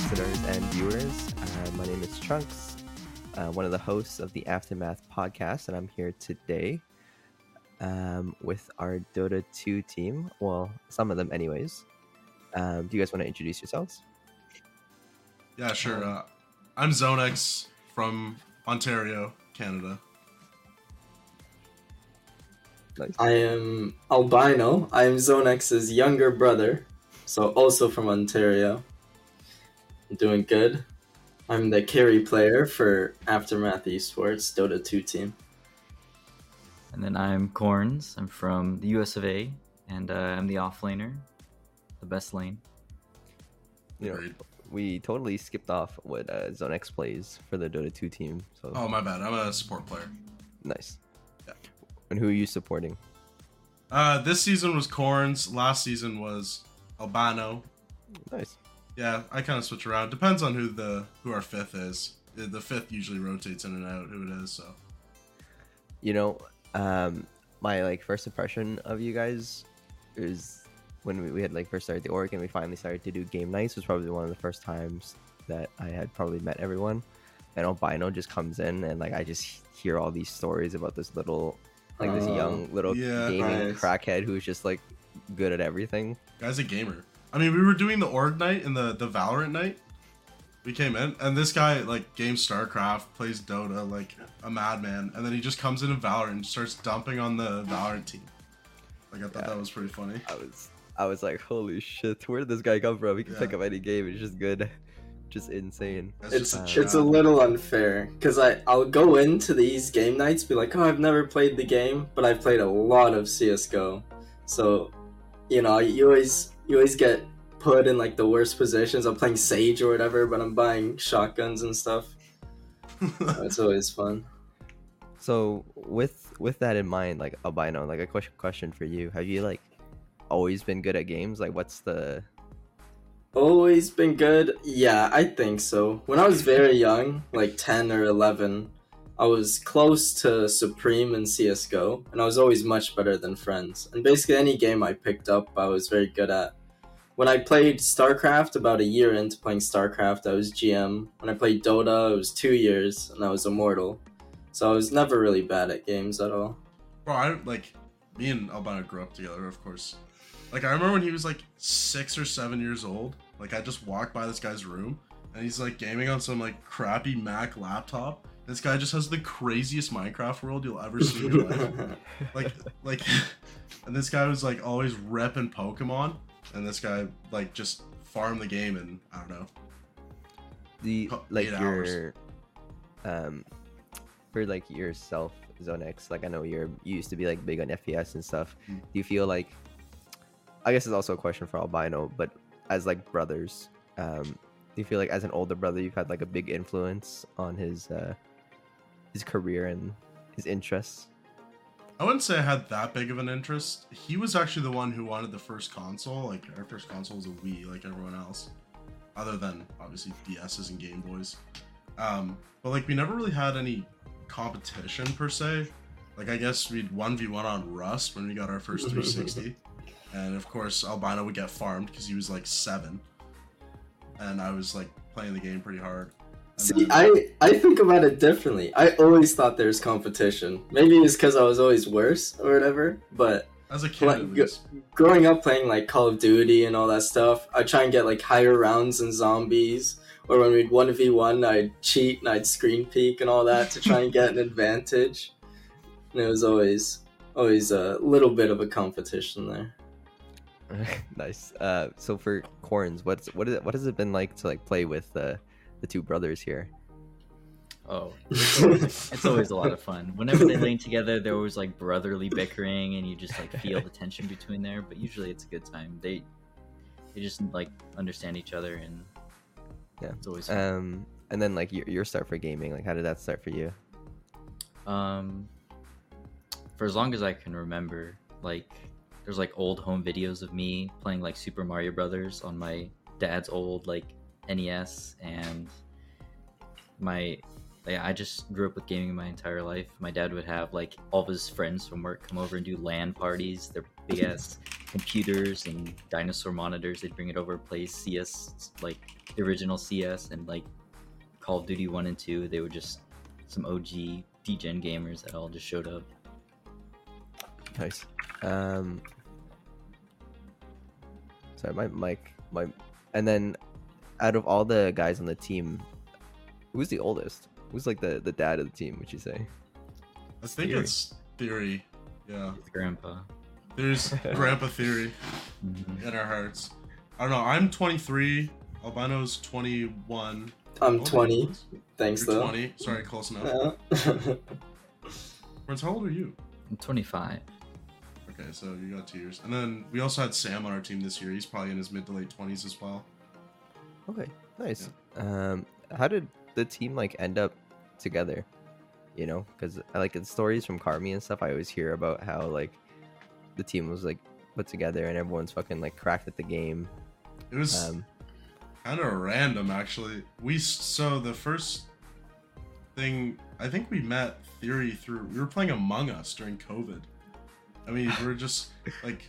listeners and viewers. Uh, my name is Truonks, uh, one of the hosts of the Aftermath podcast, and I'm here today um, with our Dota 2 team. Well, some of them, anyways. Um, do you guys want to introduce yourselves? Yeah, sure. Uh, I'm Zonex from Ontario, Canada. Nice. I am albino. I am Zonex's younger brother, so also from Ontario. I'm doing good. I'm the carry player for Aftermath Esports Dota 2 team. And then I'm Corns. I'm from the US of A, and uh, I'm the offlaner, the best lane. You know, we totally skipped off what uh, Zonex plays for the Dota 2 team. So Oh, my bad. I'm a support player. nice. Yeah. And who are you supporting? Uh, this season was Corns. Last season was Albino. Nice. Yeah, I kind of switch around. Depends on who the who our fifth is. The the fifth usually rotates in and out who it is. So You know, um, my like first impression of you guys is when we, we had like first started the org and we finally started to do game nights was probably one of the first times that I had probably met everyone. And Albino just comes in and like I just hear all these stories about this little like this Oh, young little yeah. gaming Nice. crackhead who's just like good at everything. guy's a gamer. I mean, we were doing the org night and the the Valorant night. We came in and this guy like games StarCraft, plays Dota like a madman, and then he just comes in in Valorant and starts dumping on the Valorant team. Like I thought Yeah. that was pretty funny. I was I was like, holy shit, where did this guy come from? He can pick up any game. It's just good, just insane. That's It's just a it's a little unfair because I I'll go into these game nights be like, oh, I've never played the game, but I've played a lot of CS:GO, so you know you always you always get put in like the worst positions. I'm playing Sage or whatever, but I'm buying shotguns and stuff. It's always fun. So with with that in mind, like albino, like a question question for you: Have you like always been good at games? Like, what's the Always been good? Yeah, I think so. When I was very young, like 10 or 11, I was close to Supreme in CSGO, and I was always much better than friends. And basically, any game I picked up, I was very good at. When I played StarCraft, about a year into playing StarCraft, I was GM. When I played Dota, it was two years, and I was Immortal. So I was never really bad at games at all. Bro, I like me and Albino grew up together, of course. Like I remember when he was like six or seven years old. Like I just walked by this guy's room and he's like gaming on some like crappy Mac laptop. This guy just has the craziest Minecraft world you'll ever see in your life. Like like and this guy was like always repping Pokemon and this guy like just farmed the game in I don't know. the like your um for like yourself, Zonex? Like, I know you're you used to be like big on FPS and stuff. Mm. Do you feel like? I guess it's also a question for albino, but as like brothers, um, do you feel like as an older brother you've had like a big influence on his uh his career and his interests? I wouldn't say I had that big of an interest. He was actually the one who wanted the first console. Like our first console was a Wii, like everyone else, other than obviously DSs and Game Boys. Um, but like we never really had any competition per se. Like I guess we'd one v one on Rust when we got our first 360, and of course Albino would get farmed because he was like seven, and I was like playing the game pretty hard. And See, I, I think about it differently. I always thought there's competition. Maybe it's because I was always worse or whatever, but as a kid, like, at go- least. growing up playing like Call of Duty and all that stuff, I try and get like higher rounds and zombies. Or when we'd one v one, I'd cheat and I'd screen peek and all that to try and get an advantage. And it was always always a little bit of a competition there. nice. Uh, so for corns, what's what is what has it been like to like play with uh, the two brothers here? Oh, it's always a lot of fun. Whenever they lane together, they're always like brotherly bickering, and you just like feel the tension between there. But usually, it's a good time. They they just like understand each other, and Yeah. it's always fun. Um, and then like your your start for gaming, like how did that start for you? Um, for as long as I can remember, like there's like old home videos of me playing like Super Mario Brothers on my dad's old like NES, and my I just grew up with gaming my entire life. My dad would have like all of his friends from work come over and do LAN parties. They're big ass computers and dinosaur monitors. They'd bring it over, play CS, like the original CS, and like Call of Duty One and Two. They would just some OG DGen gamers that all just showed up. Nice. Um, sorry, my mic, my, and then out of all the guys on the team, who's the oldest? Who's like the the dad of the team? Would you say? I think Theory. it's theory. Yeah, With Grandpa. there's Grandpa Theory Mhm. in our hearts. I don't know. I'm 23. Albino's 21. I'm How 20. Thanks You're though. 20. Sorry, close enough. Yeah. Prince, how old are you? I'm 25. Okay, so you got two years. And then we also had Sam on our team this year. He's probably in his mid to late 20s as well. Okay, nice. Um, how did the team like end up together? You know, because I like in stories from Karmy and stuff. I always hear about how like the team was like put together and everyone's fucking like cracked at the game. It was Um, kind of random, actually. We so the first thing I think we met Theory through we were playing Among Us during COVID. I mean, we were just like,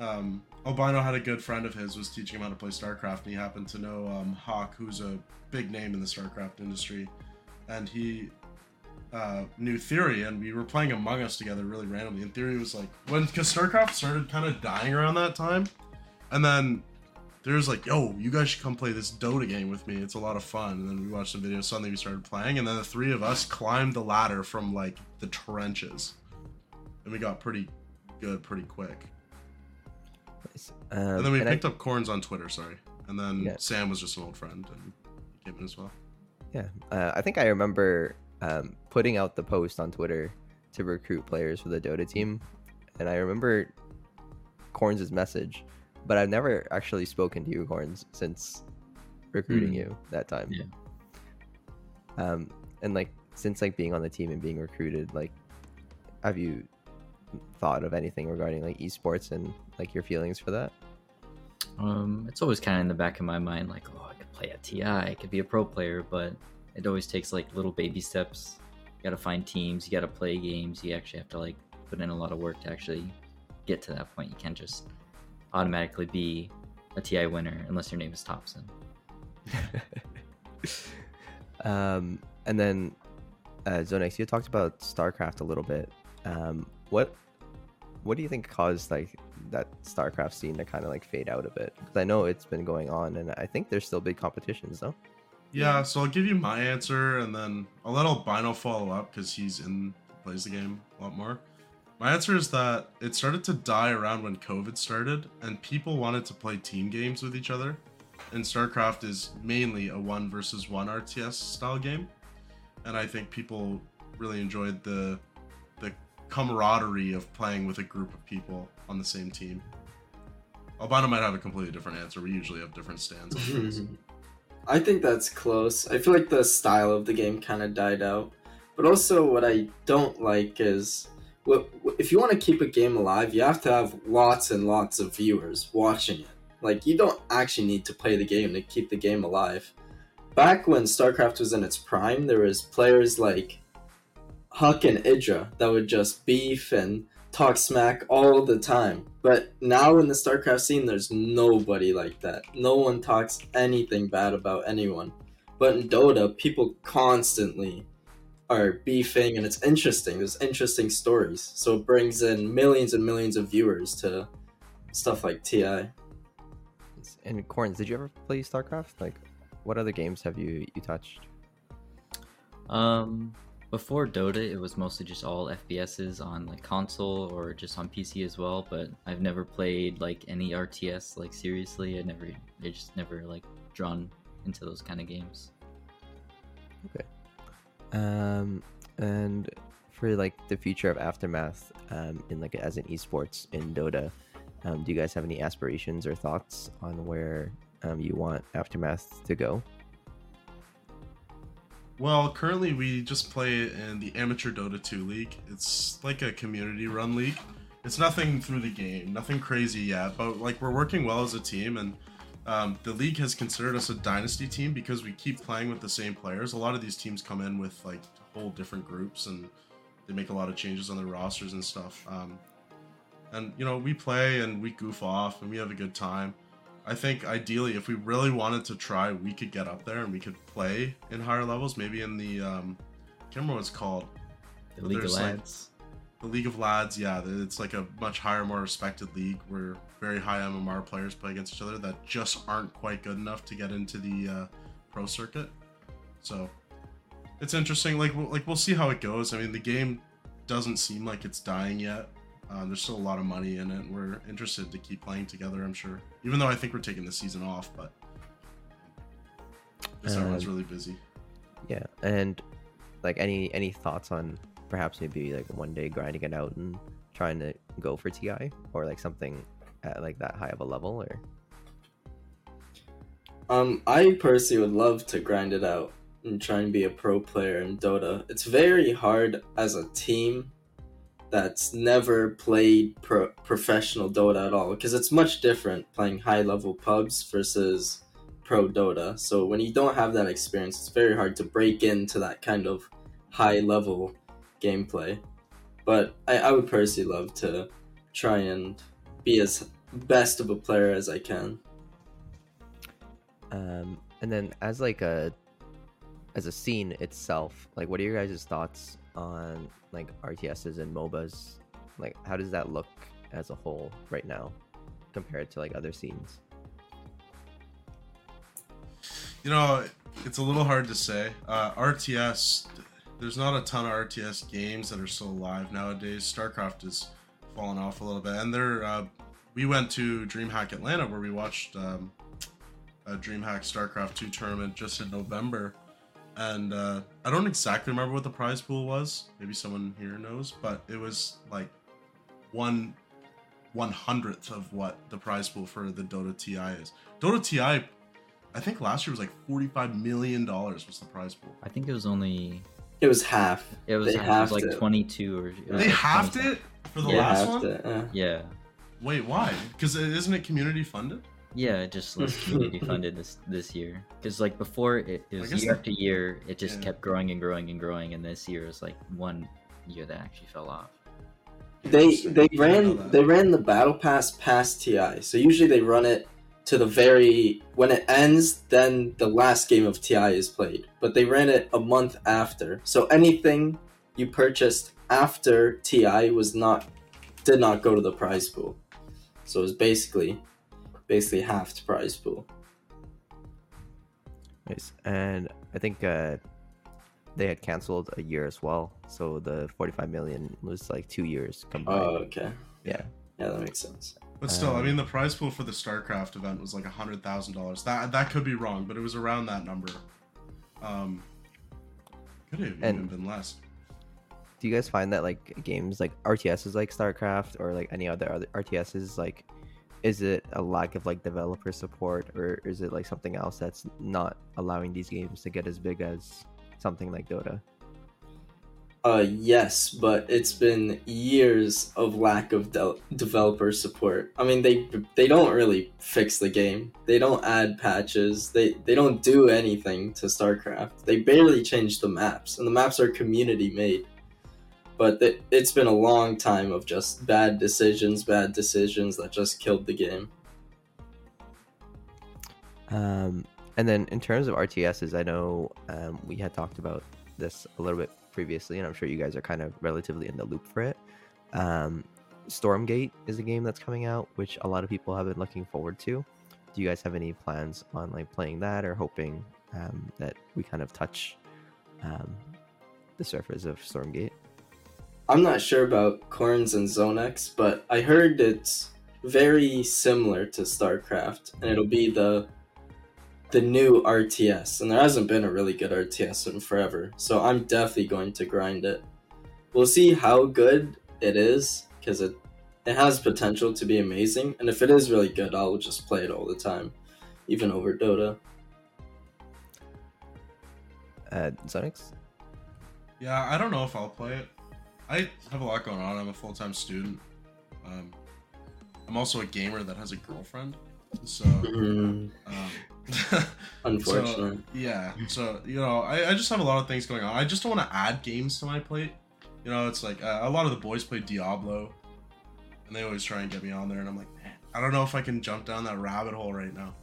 um, Albino had a good friend of his was teaching him how to play StarCraft, and he happened to know um, Hawk, who's a big name in the StarCraft industry, and he uh, knew Theory, and we were playing Among Us together really randomly. And Theory was like, when because StarCraft started kind of dying around that time, and then Theory was like, "Yo, you guys should come play this Dota game with me. It's a lot of fun." And then we watched some videos. Suddenly, we started playing, and then the three of us climbed the ladder from like the trenches, and we got pretty good pretty quick. Nice. Um, And then we and I- picked up Corns on Twitter. Sorry, and then Yeah. Sam was just an old friend, and he came in as well. Yeah, uh, I think I remember um, putting out the post on Twitter to recruit players for the Dota team, and I remember Corns' message, but I've never actually spoken to you, Corns, since recruiting Hmm. you that time. Yeah. Um, and like since like being on the team and being recruited, like, have you thought of anything regarding like esports and like your feelings for that? Um, it's always kind of in the back of my mind, like, oh, I could play at TI, I could be a pro player, but it always takes like little baby steps. You gotta find teams, you gotta play games, you actually have to like put in a lot of work to actually get to that point. You can't just automatically be a TI winner unless your name is Topson. um, and then uh, Zonex, you talked about StarCraft a little bit. Um, what what do you think caused like that StarCraft scene to kind of like fade out a bit? Because I know it's been going on, and I think there's still big competitions though. Yeah, so I'll give you my answer, and then I'll let Albino follow up because he's in plays the game a lot more. My answer is that it started to die around when COVID started, and people wanted to play team games with each other. And StarCraft is mainly a one versus one RTS style game, and I think people really enjoyed the camaraderie of playing with a group of people on the same team. Albino might have a completely different answer. We usually have different stands. I think that's close. I feel like the style of the game kind of died out. But also, what I don't like is if you want to keep a game alive, you have to have lots and lots of viewers watching it. Like you don't actually need to play the game to keep the game alive. Back when StarCraft was in its prime, there was players like HuK and Idra that would just beef and talk smack all the time. But now in the StarCraft scene, there's nobody like that. No one talks anything bad about anyone. But in Dota, people constantly are beefing, and it's interesting. There's interesting stories, so it brings in millions and millions of viewers to stuff like TI. And Corns, did you ever play StarCraft? Like, what other games have you you touched? Um, before Dota, it was mostly just all FPSs on like console or just on PC as well. But I've never played like any RTS like seriously. I never, I just never like drawn into those kind of games. Okay. Um, and for like the future of Aftermath, um, in like as an esports in Dota, um, do you guys have any aspirations or thoughts on where um, you want Aftermath to go? Well, currently we just play in the Amateur Dota 2 League. It's like a community run league. It's nothing through the game, nothing crazy yet, but like we're working well as a team and um, the league has considered us a dynasty team because we keep playing with the same players. A lot of these teams come in with like whole different groups and they make a lot of changes on their rosters and stuff. Um, and you know we play and we goof off and we have a good time. I think ideally, if we really wanted to try, we could get up there and we could play in higher levels. Maybe in the um, I can't remember what it's called. The League of There's, like, Lads. The League of Lads, yeah, it's like a much higher, more respected league where very high MMR players play against each other that just aren't quite good enough to get into the uh, pro circuit. So it's interesting. Like, we'll, like we'll see how it goes. I mean, the game doesn't seem like it's dying yet. Uh, there's still a lot of money in it. We're interested to keep playing together. I'm sure, even though I think we're taking the season off, but because everyone's Um, really busy. Yeah, and like any any thoughts on perhaps maybe like one day grinding it out and trying to go for TI or like something at like that high of a level or Um, I personally would love to grind it out and try and be a pro player in Dota. It's very hard as a team that's never played pro- professional Dota at all because it's much different playing high level pubs versus pro Dota. So when you don't have that experience, it's very hard to break into that kind of high level gameplay. But I, I would personally love to try and be as best of a player as I can. um and then as like a as a scene itself like what are your guys' thoughts on like rts's and mobas like how does that look as a whole right now compared to like other scenes You know, it's a little hard to say. Uh, RTS, there's not a ton of RTS games that are still alive nowadays. StarCraft has fallen off a little bit, and there, uh, we went to DreamHack Atlanta where we watched um, a DreamHack StarCraft 2 tournament just in November, and uh, I don't exactly remember what the prize pool was. Maybe someone here knows, but it was like one one hundredth of what the prize pool for the Dota TI is. Dota TI I think last year was like forty-five million dollars was the prize pool. I think it was only It was half. it was, They it was like it. 22 or They like halved 20 it for the Yeah, last one. it, yeah. Yeah. Wait, why? Because isn't it community funded? Yeah, it just less community funded this this year. Because like before, it, it was year that- after year. It just Yeah. kept growing and growing and growing, and this year was like one year that actually fell off. They they I didn't know ran they ran the battle pass past TI. So usually they run it to the very when it ends, then the last game of TI is played. But they ran it a month after. So anything you purchased after TI was not did not go to the prize pool. So it was basically basically half the prize pool. Nice. And I think uh, they had canceled a year as well. So the 45 million was like two years combined. Oh, okay. yeah. Yeah, that makes sense. But still, I Um, mean, the prize pool for the StarCraft event was like a hundred thousand dollars. That that could be wrong, but it was around that number. Um, could have even been less. Do you guys find that like games like RTSs like StarCraft or like any other other RTSs like is it a lack of like developer support or is it like something else that's not allowing these games to get as big as something like Dota? Uh, yes, but it's been years of lack of de- developer support. I mean, they they don't really fix the game. They don't add patches. They they don't do anything to StarCraft. They barely change the maps, and the maps are community made. But it, it's been a long time of just bad decisions, bad decisions that just killed the game. Um, and then in terms of RTSs, I know um, we had talked about this a little bit previously, and I'm sure you guys are kind of relatively in the loop for it. Um, Stormgate is a game that's coming out, which a lot of people have been looking forward to. Do you guys have any plans on like playing that, or hoping um, that we kind of touch um, the surface of Stormgate? I'm not sure about Corns and Zonex, but I heard it's very similar to StarCraft, and it'll be the the new RTS. And there hasn't been a really good RTS in forever, so I'm definitely going to grind it. We'll see how good it is, because it it has potential to be amazing, and if it is really good, I'll just play it all the time, even over Dota. Uh, Zonex? Yeah, I don't know if I'll play it. I have a lot going on. I'm a full time student. Um, I'm also a gamer that has a girlfriend. So, Mm, um, unfortunate. So, yeah. So, you know, I, I just have a lot of things going on. I just don't want to add games to my plate. You know, it's like uh, a lot of the boys play Diablo. and they always try and get me on there, and I'm like, man, I don't know if I can jump down that rabbit hole right now.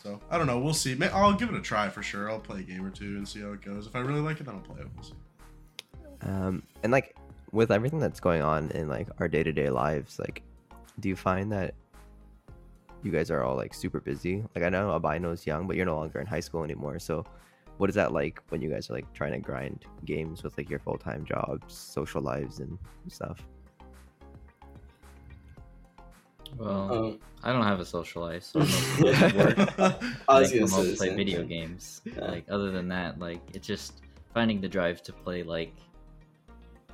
So I don't know. We'll see. May- I'll give it a try for sure. I'll play a game or two and see how it goes. If I really like it, then I'll play it. We'll see. Um, and like with everything that's going on in like our day to day lives, like, do you find that you guys are all like super busy? Like, I know Albino's young, but you're no longer in high school anymore. So, what is that like when you guys are like trying to grind games with like your full time jobs, social lives, and stuff? Well, Um, I don't have a social life, so I'm mostly work. I was Like, gonna all play video thing. games. Yeah. Like other than that, like it's just finding the drive to play like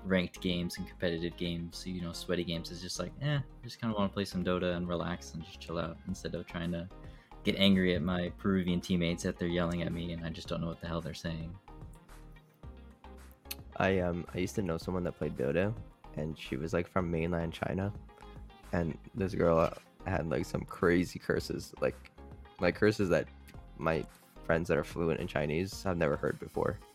ranked games and competitive games. You know, sweaty games is just like, eh, I just kind of want to play some Dota and relax and just chill out instead of trying to get angry at my Peruvian teammates that they're yelling at me and I just don't know what the hell they're saying. I um I used to know someone that played Dota, and she was like from mainland China, and this girl had like some crazy curses, like like curses that my friends that are fluent in Chinese have never heard before.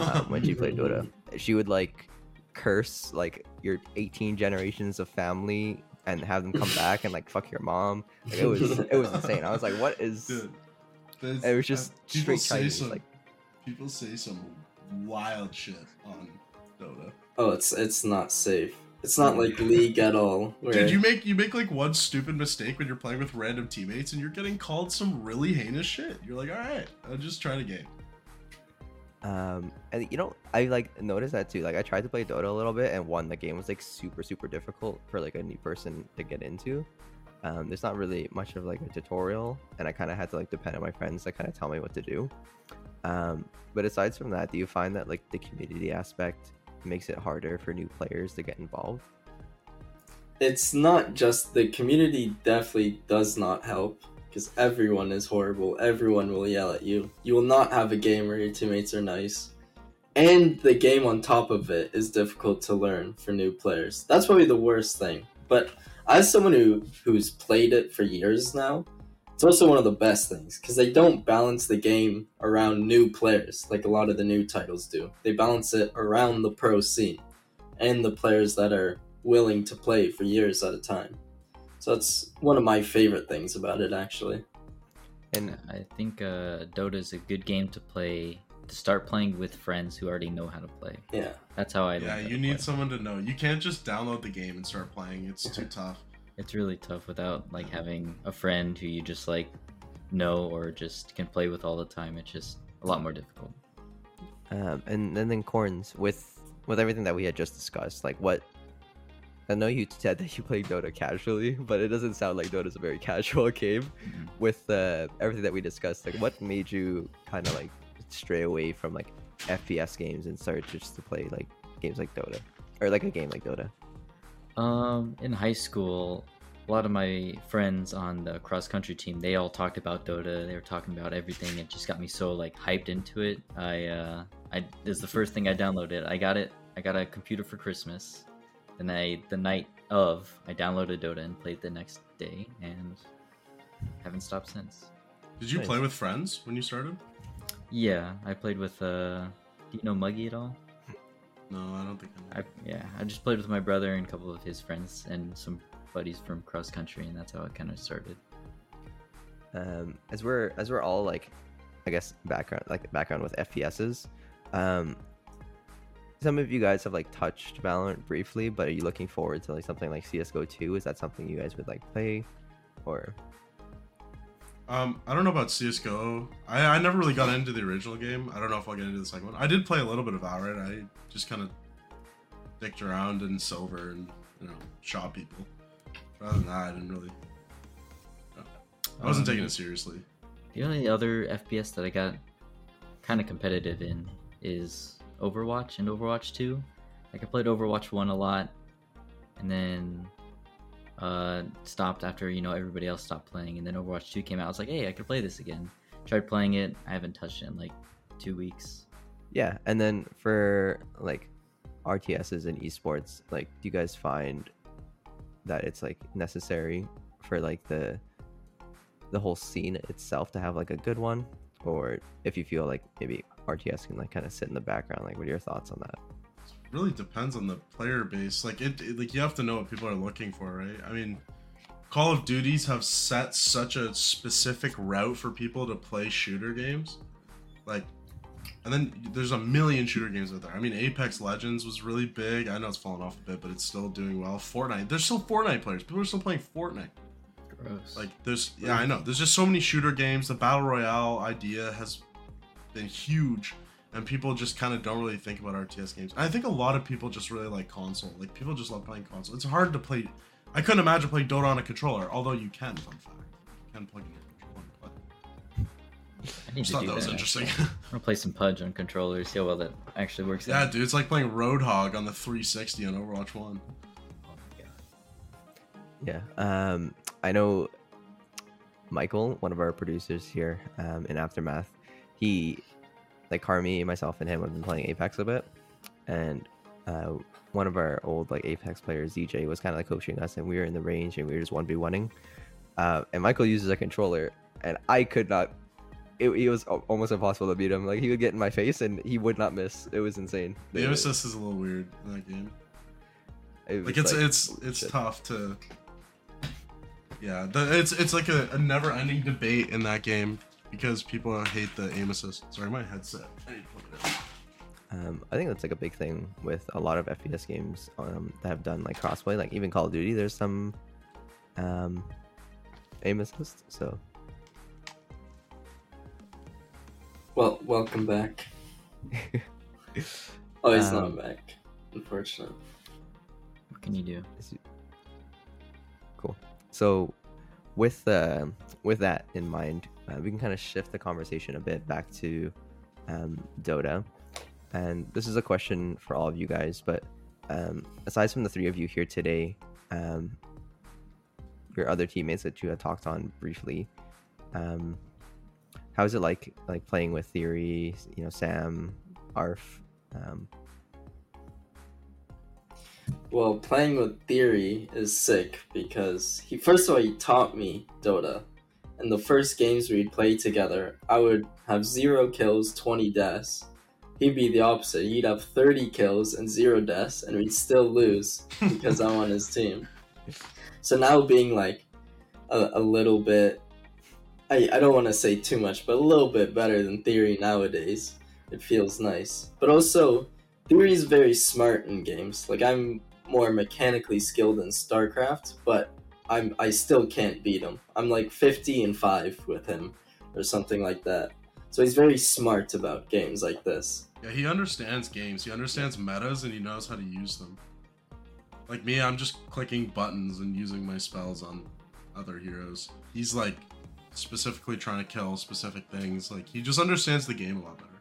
Um, when she played Dota, she would like curse like your 18 generations of family and have them come back and like fuck your mom. Like, it was it was insane. I was like, what is? Dude, It was just uh, people straight say Chinese. some Like people say some wild shit on Dota. Oh, it's it's not safe. It's not like League at all. Where, Dude, you make you make like one stupid mistake when you're playing with random teammates, and you're getting called some really heinous shit. You're like, all right, I'm just trying a game. Um, and you know, I like noticed that too. Like, I tried to play Dota a little bit, and one, the game was like super, super difficult for like a new person to get into. Um, there's not really much of like a tutorial, and I kind of had to like depend on my friends to kind of tell me what to do. Um, but aside from that, do you find that like the community aspect makes it harder for new players to get involved? it's not just the community definitely does not help because everyone is horrible. Everyone will yell at you. You will not have a game where your teammates are nice. And the game on top of it is difficult to learn for new players. That's probably the worst thing. But as someone who who's played it for years now it's also one of the best things because they don't balance the game around new players like a lot of the new titles do. They balance it around the pro scene and the players that are willing to play for years at a time. So that's one of my favorite things about it, actually. And I think uh, Dota is a good game to play to start playing with friends who already know how to play. Yeah. That's how I. yeah, how you need play. someone to know. You can't just download the game and start playing. It's too tough. It's really tough without like having a friend who you just like know or just can play with all the time. It's just a lot more difficult. Um, and, and then corns with with everything that we had just discussed, like what I know you said that you play Dota casually, but it doesn't sound like Dota's a very casual game. Mhm. With uh, everything that we discussed, like what made you kind of like stray away from like FPS games and start just to play like games like Dota or like a game like Dota? Um, in high school, a lot of my friends on the cross country team, they all talked about Dota. They were talking about everything. It just got me so like hyped into it. I uh, I is the first thing I downloaded. I got it. I got a computer for Christmas, and I the night of I downloaded Dota and played the next day, and haven't stopped since. Did you Nice. play with friends when you started? Yeah, I played with. uh Do you know Muggy at all? No, I don't think I I, yeah, I just played with my brother and a couple of his friends and some buddies from cross country, and that's how it kind of started. um, as we're as we're all like i guess background like background with fps's um some of you guys have like touched valorant briefly but are you looking forward to like something like csgo 2 is that something you guys would like play or Um, I don't know about CS:GO. I, I never really got into the original game. I don't know if I'll get into the second one. I did play a little bit of Valorant. I just kind of dicked around in silver and you know shot people. Other than that, I didn't really. no. I wasn't Um, taking it seriously. The only other FPS that I got kind of competitive in is Overwatch and Overwatch 2. Like I played Overwatch 1 a lot and then uh stopped after, you know, everybody else stopped playing and then Overwatch 2 came out. I was like, "Hey, I could play this again." Tried playing it. I haven't touched it in like 2 weeks. yeah and then for like rts's and esports like do you guys find that it's like necessary for like the the whole scene itself to have like a good one or if you feel like maybe rts can like kind of sit in the background like what are your thoughts on that really depends on the player base. Like it, it- like you have to know what people are looking for, right? I mean, Call of Duties have set such a specific route for people to play shooter games, like, and then there's a million shooter games out there. I mean, Apex Legends was really big. I know it's fallen off a bit, but it's still doing well. Fortnite, there's still Fortnite players. People are still playing Fortnite. Gross. Like there's yeah, I know. There's just so many shooter games. The battle royale idea has been huge, and people just kind of don't really think about RTS games. And I think a lot of people just really like console. Like people just love playing console. It's hard to play. I couldn't imagine playing Dota on a controller, although you can. Fun fact, you can plug in your controller and play. I need Just to thought do that was that, interesting. I'm gonna play some Pudge on controller, see how well that actually works. yeah, out. dude, it's like playing Roadhog on the 360 on Overwatch One. Oh my Yeah. Um, I know Michael, one of our producers here um, in Aftermath, he, like Karmy, myself, and him have been playing Apex a bit. And uh, one of our old like Apex players, ZJ, was kind of like coaching us, and we were in the range and we were just 1v1ing. Uh, and Michael uses a controller, and I could not. It, it was almost impossible to beat him. Like he would get in my face, and he would not miss. It was insane. The aim assist is a little weird in that game. It like it's it's it's shit. tough to yeah the, it's it's like a, a never-ending debate in that game because people hate the aim assist sorry my headset I need to plug it in. Um, I think that's like a big thing with a lot of FPS games um, that have done like crossplay. Like even Call of Duty, there's some um, aim assist. So Well, welcome back. Oh, he's Um, not back. unfortunately. What can you do? cool. So with uh, with that in mind, uh, we can kind of shift the conversation a bit back to um, Dota. And this is a question for all of you guys, but um, aside from the three of you here today, um, your other teammates that you had talked on briefly, um, how is it like like playing with Theory, you know, Sam, Arf? Um, Well, playing with Theory is sick because he first of all he taught me Dota. And the first games we'd play together, I would have zero kills, twenty deaths. He'd be the opposite. He'd have thirty kills and zero deaths, and we'd still lose because I'm on his team. So now being like a, a little bit, I I don't want to say too much, but a little bit better than Theory nowadays. It feels nice, but also Theory is very smart in games. Like I'm more mechanically skilled in StarCraft, but I'm I still can't beat him. I'm like 50 and 5 with him or something like that. So he's very smart about games like this. yeah he understands games he understands metas and he knows how to use them like me i'm just clicking buttons and using my spells on other heroes he's like specifically trying to kill specific things like he just understands the game a lot better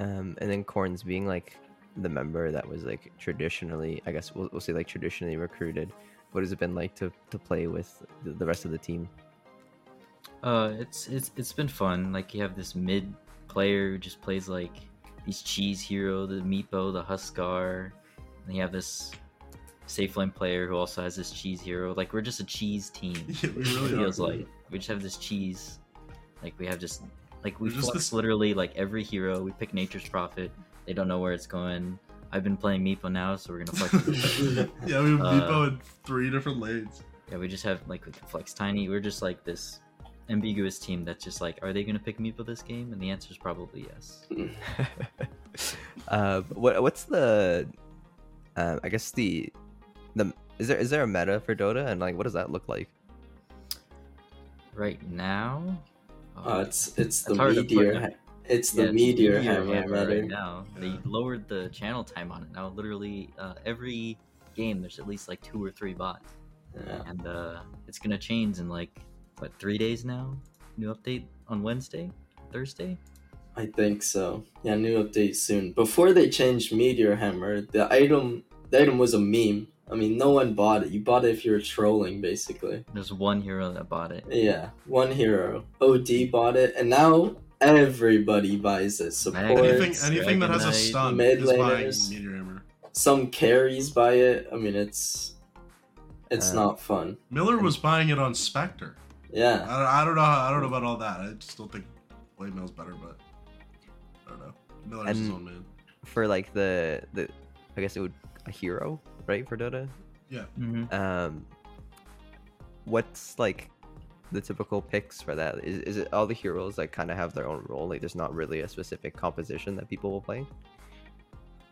Um, and then Corns being like the member that was like traditionally, I guess we'll, we'll say like traditionally recruited. What has it been like to, to play with the, the rest of the team? Uh, it's it's it's been fun. Like you have this mid player who just plays like these cheese hero, the Meepo, the Huskar, and you have this safe lane player who also has this cheese hero. Like we're just a cheese team. Yeah, we It really feels are. like we just have this cheese. Like we have just like we just flex this- literally like every hero. We pick Nature's Prophet. They don't know where it's going. I've been playing Meepo now, so we're gonna flex. yeah, we have Uh, Meepo in three different lanes. Yeah, we just have like we can flex tiny. We're just like this ambiguous team that's just like, are they gonna pick Meepo this game? And the answer is probably yes. uh, what what's the, uh, I guess the, the is there is there a meta for Dota and like what does that look like? Right now, Uh, it's it's the It's hard to put meteor. It. It's the Yeah, meteor, Meteor hammer, Hammer right now. They lowered the channel time on it. Now literally uh, every game there's at least like two or three bots, Yeah. and uh, it's gonna change in like what three days now. New update on Wednesday, Thursday. I think so. Yeah, new update soon. Before they changed Meteor Hammer, the item the item was a meme. I mean, no one bought it. You bought it if you were trolling, basically. There's one hero that bought it. Yeah, one hero. OD bought it, and now everybody buys it. Support. Anything, anything that has a stun mid is buying laners. Meteor Hammer. Some carries buy it. I mean, it's it's Uh, not fun. Miller was buying it on Spectre. Yeah. I don't, I don't know. I don't know about all that. I just don't think Blade Mail's better, but I don't know. Miller's his own man. for like the the I guess it would a hero right for Dota. Mhm. Um, what's like the typical picks for that? Is is it all the heroes like kind of have their own role? Like there's not really a specific composition that people will play.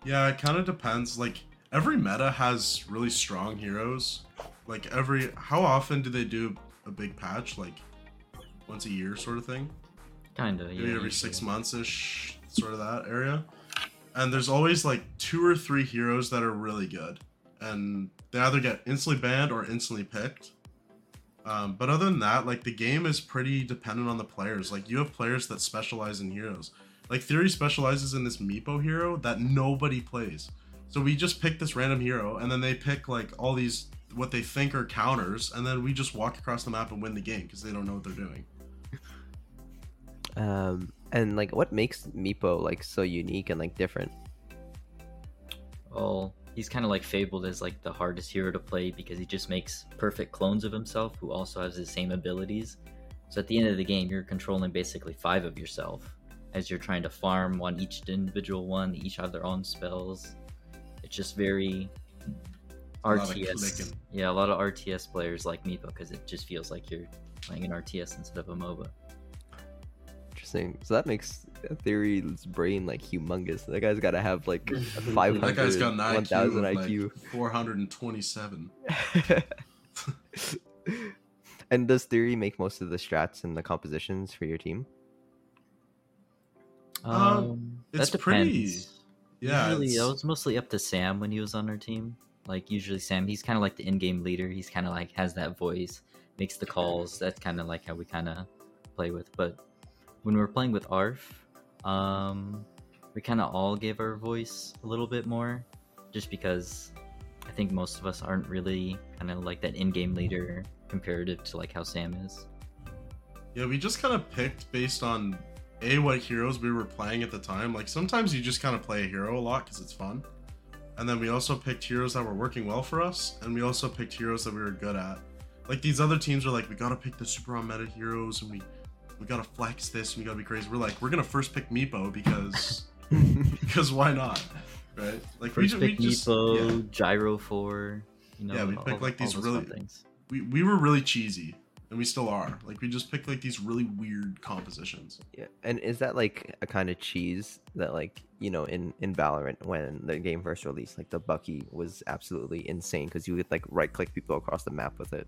Yeah, it kind of depends. Like every meta has really strong heroes. Like every how often do they do a big patch? Like once a year, sort of thing. Kinda. Maybe Yeah. every six months ish, sort of that area. And there's always like two or three heroes that are really good, and they either get instantly banned or instantly picked. Um, but other than that, like the game is pretty dependent on the players. Like you have players that specialize in heroes. Like Theory specializes in this Meepo hero that nobody plays. So we just pick this random hero, and then they pick like all these what they think are counters, and then we just walk across the map and win the game because they don't know what they're doing. Um, and like what makes Meepo like so unique and like different? Well, he's kind of like fabled as like the hardest hero to play because he just makes perfect clones of himself who also has the same abilities. So at the end of the game, you're controlling basically five of yourself as you're trying to farm on each individual one. They each have their own spells. It's just very A RTS. Yeah, a lot of RTS players like Meepo because it just feels like you're playing an RTS instead of a MOBA. Interesting. So that makes Theory's brain like humongous. That guy's got to have like a 500, That guy's got an IQ 1000 of IQ. like 427. and does Theory make most of the strats and the compositions for your team? Um, that it's depends. pretty- Yeah, usually it's- it was mostly up to Sam when he was on our team. Like usually Sam, he's kind of like the in-game leader. He's kind of like has that voice, makes the calls. That's kind of like how we kind of play with. But when we're playing with Arf, um, we kind of all gave our voice a little bit more, just because I think most of us aren't really kind of like that in-game leader comparative to like how Sam is. Yeah, we just kind of picked based on a what heroes we were playing at the time. Like sometimes you just kind of play a hero a lot because it's fun, and then we also picked heroes that were working well for us, and we also picked heroes that we were good at. Like these other teams are like, we gotta pick the super on meta heroes, and we we gotta flex this, and we gotta be crazy. We're like, we're gonna first pick Meepo because because why not, right? Like First ju- pick just Meepo, yeah. Gyro Four. You know, Yeah, we all- pick, like, these really- things. we we were really cheesy, and we still are. Like we just picked like these really weird compositions. Yeah, and is that like a kind of cheese that like you know in in Valorant when the game first released, like the Bucky was absolutely insane because you could like right click people across the map with it,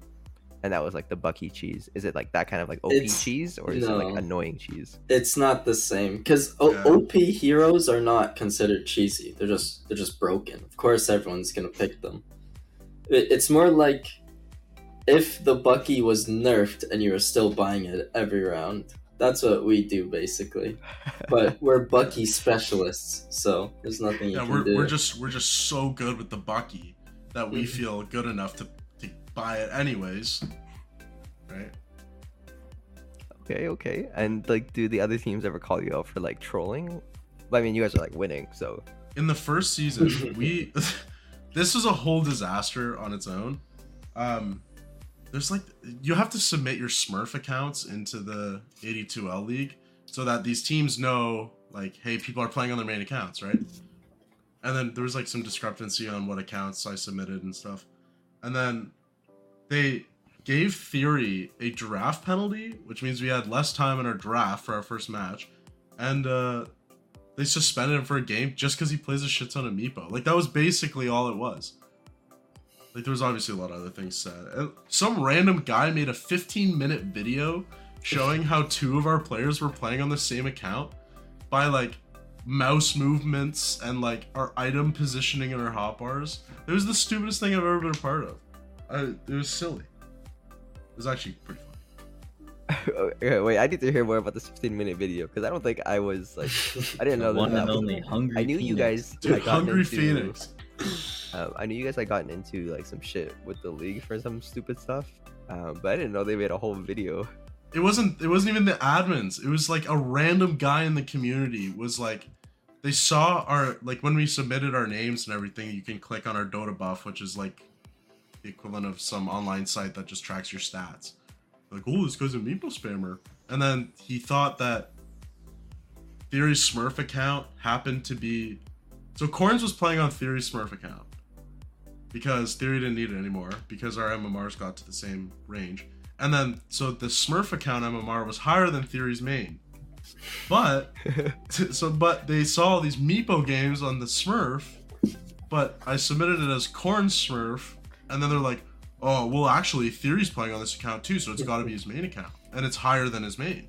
and that was like the Bucky cheese. Is it like that kind of like OP It's- cheese or is it like annoying cheese? It's not the same because Yeah. OP heroes are not considered cheesy. They're just they're just broken. Of course, everyone's gonna pick them. It, it's more like if the Bucky was nerfed and you were still buying it every round. That's what we do basically. But we're Bucky specialists, so there's nothing you Yeah, can we're, do. we're just we're just so good with the Bucky that we Mhm. feel good enough to, to buy it anyways. Right? Okay, okay. And like, do the other teams ever call you out for like trolling? I mean, you guys are like winning, so In the first season, we this was a whole disaster on its own. Um there's like you have to submit your Smurf accounts into the AD2L league so that these teams know like hey people are playing on their main accounts, right? And then there was like some discrepancy on what accounts I submitted and stuff. And then they gave Theory a draft penalty, which means we had less time in our draft for our first match. And uh they suspended him for a game just because he plays a shit ton of Meepo. Like that was basically all it was. Like there was obviously a lot of other things said. And some random guy made a 15 minute video showing how two of our players were playing on the same account by like mouse movements and like our item positioning in our hotbars. It was the stupidest thing I've ever been a part of. I, it was silly. It was actually pretty funny. okay, wait. I need to hear more about this 15 minute video because I don't think I was like I didn't know The one that. and was- only hungry. I knew you guys. Dude, had Hungry into- Phoenix. Um, I knew you guys had gotten into like some shit with the league for some stupid stuff, um, but I didn't know they made a whole video. it wasn't it wasn't even the admins it was like a random guy in the community was like they saw our like when we submitted our names and everything you can click on our Dotabuff which is like the equivalent of some online site that just tracks your stats like oh this guy's a Meepo spammer and then he thought that theory's smurf account happened to be So Corns was playing on Theory Smurf account because Theory didn't need it anymore because our MMRs got to the same range. And then so the Smurf account MMR was higher than Theory's main. But so but they saw these Meepo games on the Smurf, but I submitted it as Corn Smurf, and then they're like, "Oh, well, actually, Theory's playing on this account too, so it's got to be his main account, and it's higher than his main."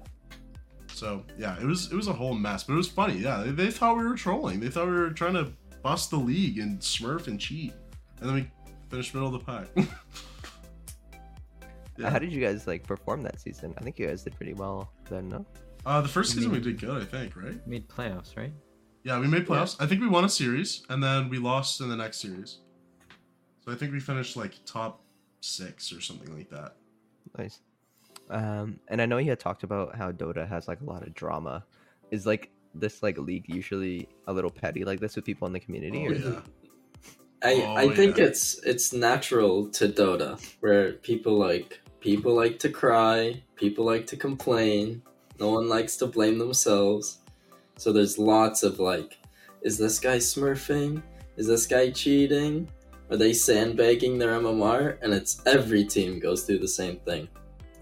So yeah, it was it was a whole mess, but it was funny. Yeah, they, they thought we were trolling. They thought we were trying to bust the league and Smurf and cheat, and then we finished middle of the pack. Yeah. How did you guys like perform that season? I think you guys did pretty well then, no? Uh, the first I season we did good, I think, right? Made playoffs, right? Yeah, we made playoffs. I think we won a series, and then we lost in the next series. So I think we finished like top six or something like that. Nice. Um, and I know you had talked about how Dota has like a lot of drama. Is like this like league usually a little petty like this with people in the community? Oh or yeah. I Oh, I think yeah. it's it's natural to Dota where people like people like to cry, people like to complain, no one likes to blame themselves. So there's lots of like, is this guy smurfing? Is this guy cheating? Are they sandbagging their MMR? And it's every team goes through the same thing.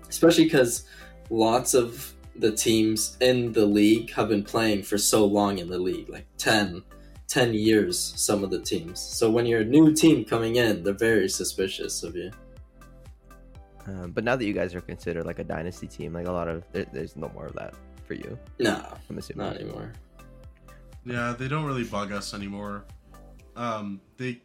Especially because lots of the teams in the league have been playing for so long in the league, like 10, 10 years, some of the teams. So when you're a new team coming in, they're very suspicious of you. Um, but now that you guys are considered like a dynasty team, like a lot of there, there's no more of that for you. No, I'm assuming. not anymore. Yeah, they don't really bug us anymore. Um, they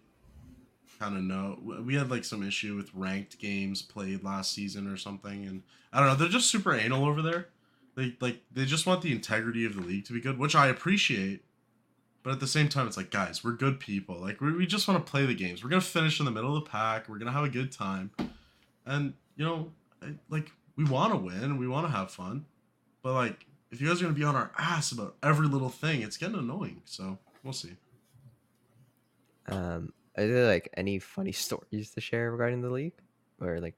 kind of know. We had like some issue with ranked games played last season or something, and I don't know. They're just super anal over there. They like they just want the integrity of the league to be good, which I appreciate. But at the same time, it's like, guys, we're good people. Like we, we just want to play the games. We're gonna finish in the middle of the pack. We're gonna have a good time, and you know, like we want to win. We want to have fun, but like if you guys are gonna be on our ass about every little thing, it's getting annoying. So we'll see. Um, are there like any funny stories to share regarding the league, or like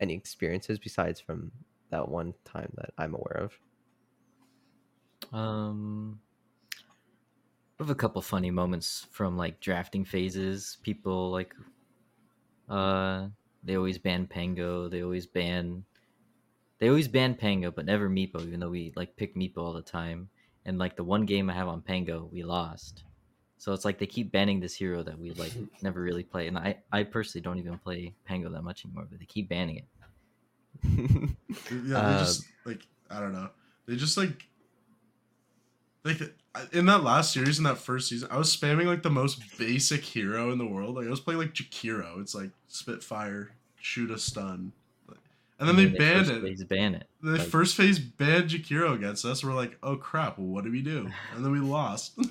any experiences besides from that one time that I'm aware of? Um, I have a couple funny moments from like drafting phases. People like, uh, they always ban Pango. They always ban, they always ban Pango, but never Meepo. Even though we like pick Meepo all the time. And like the one game I have on Pango, we lost. So it's like they keep banning this hero that we like never really play. And I, I personally don't even play Pango that much anymore, but they keep banning it. Yeah, they Um, just like I don't know. They just like like in that last series in that first season, I was spamming like the most basic hero in the world. Like I was playing like Jakiro. It's like Spitfire, shoot a stun, and then they banned first it. phase ban it. The like- first phase banned Jakiro against us. We're like, oh crap, well, what do we do? And then we lost.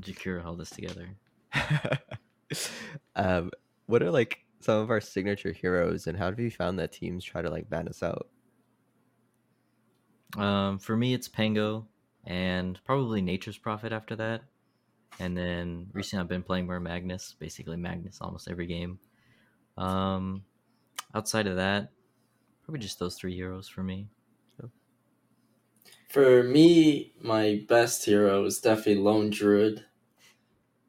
Jakiro held us together. um, what are like some of our signature heroes, and how have you found that teams try to like ban us out? Um, for me, it's Pango and probably Nature's Prophet after that. And then recently, I've been playing more Magnus, basically Magnus almost every game. Um, outside of that, probably just those three heroes for me. For me, my best hero is definitely Lone Druid.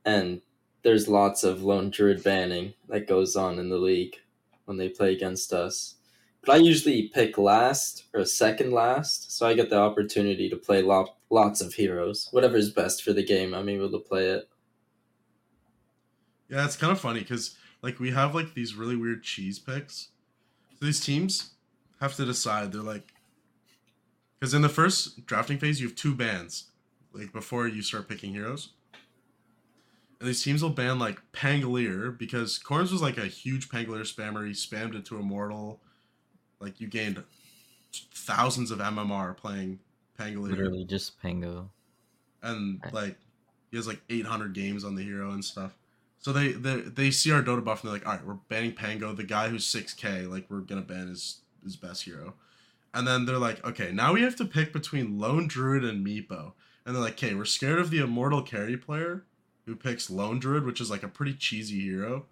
And there's lots of Lone Druid banning that goes on in the league when they play against us. But I usually pick last or second last, so I get the opportunity to play lo- lots of heroes. Whatever's best for the game, I'm able to play it. Yeah, it's kind of funny because like we have like these really weird cheese picks. So these teams have to decide. They're like, because in the first drafting phase you have two bans, like before you start picking heroes. And these teams will ban like Pangolier because Corns was like a huge Pangolier spammer. He spammed it to Immortal. Like you gained thousands of MMR playing Pangolier Literally just Pango. and like he has like 800 games on the hero and stuff. So they they, they see our Dotabuff and they're like, all right, we're banning Pango, the guy who's 6k. Like we're gonna ban his his best hero. And then they're like, okay, now we have to pick between Lone Druid and Meepo. And they're like, okay, we're scared of the immortal carry player who picks Lone Druid, which is like a pretty cheesy hero.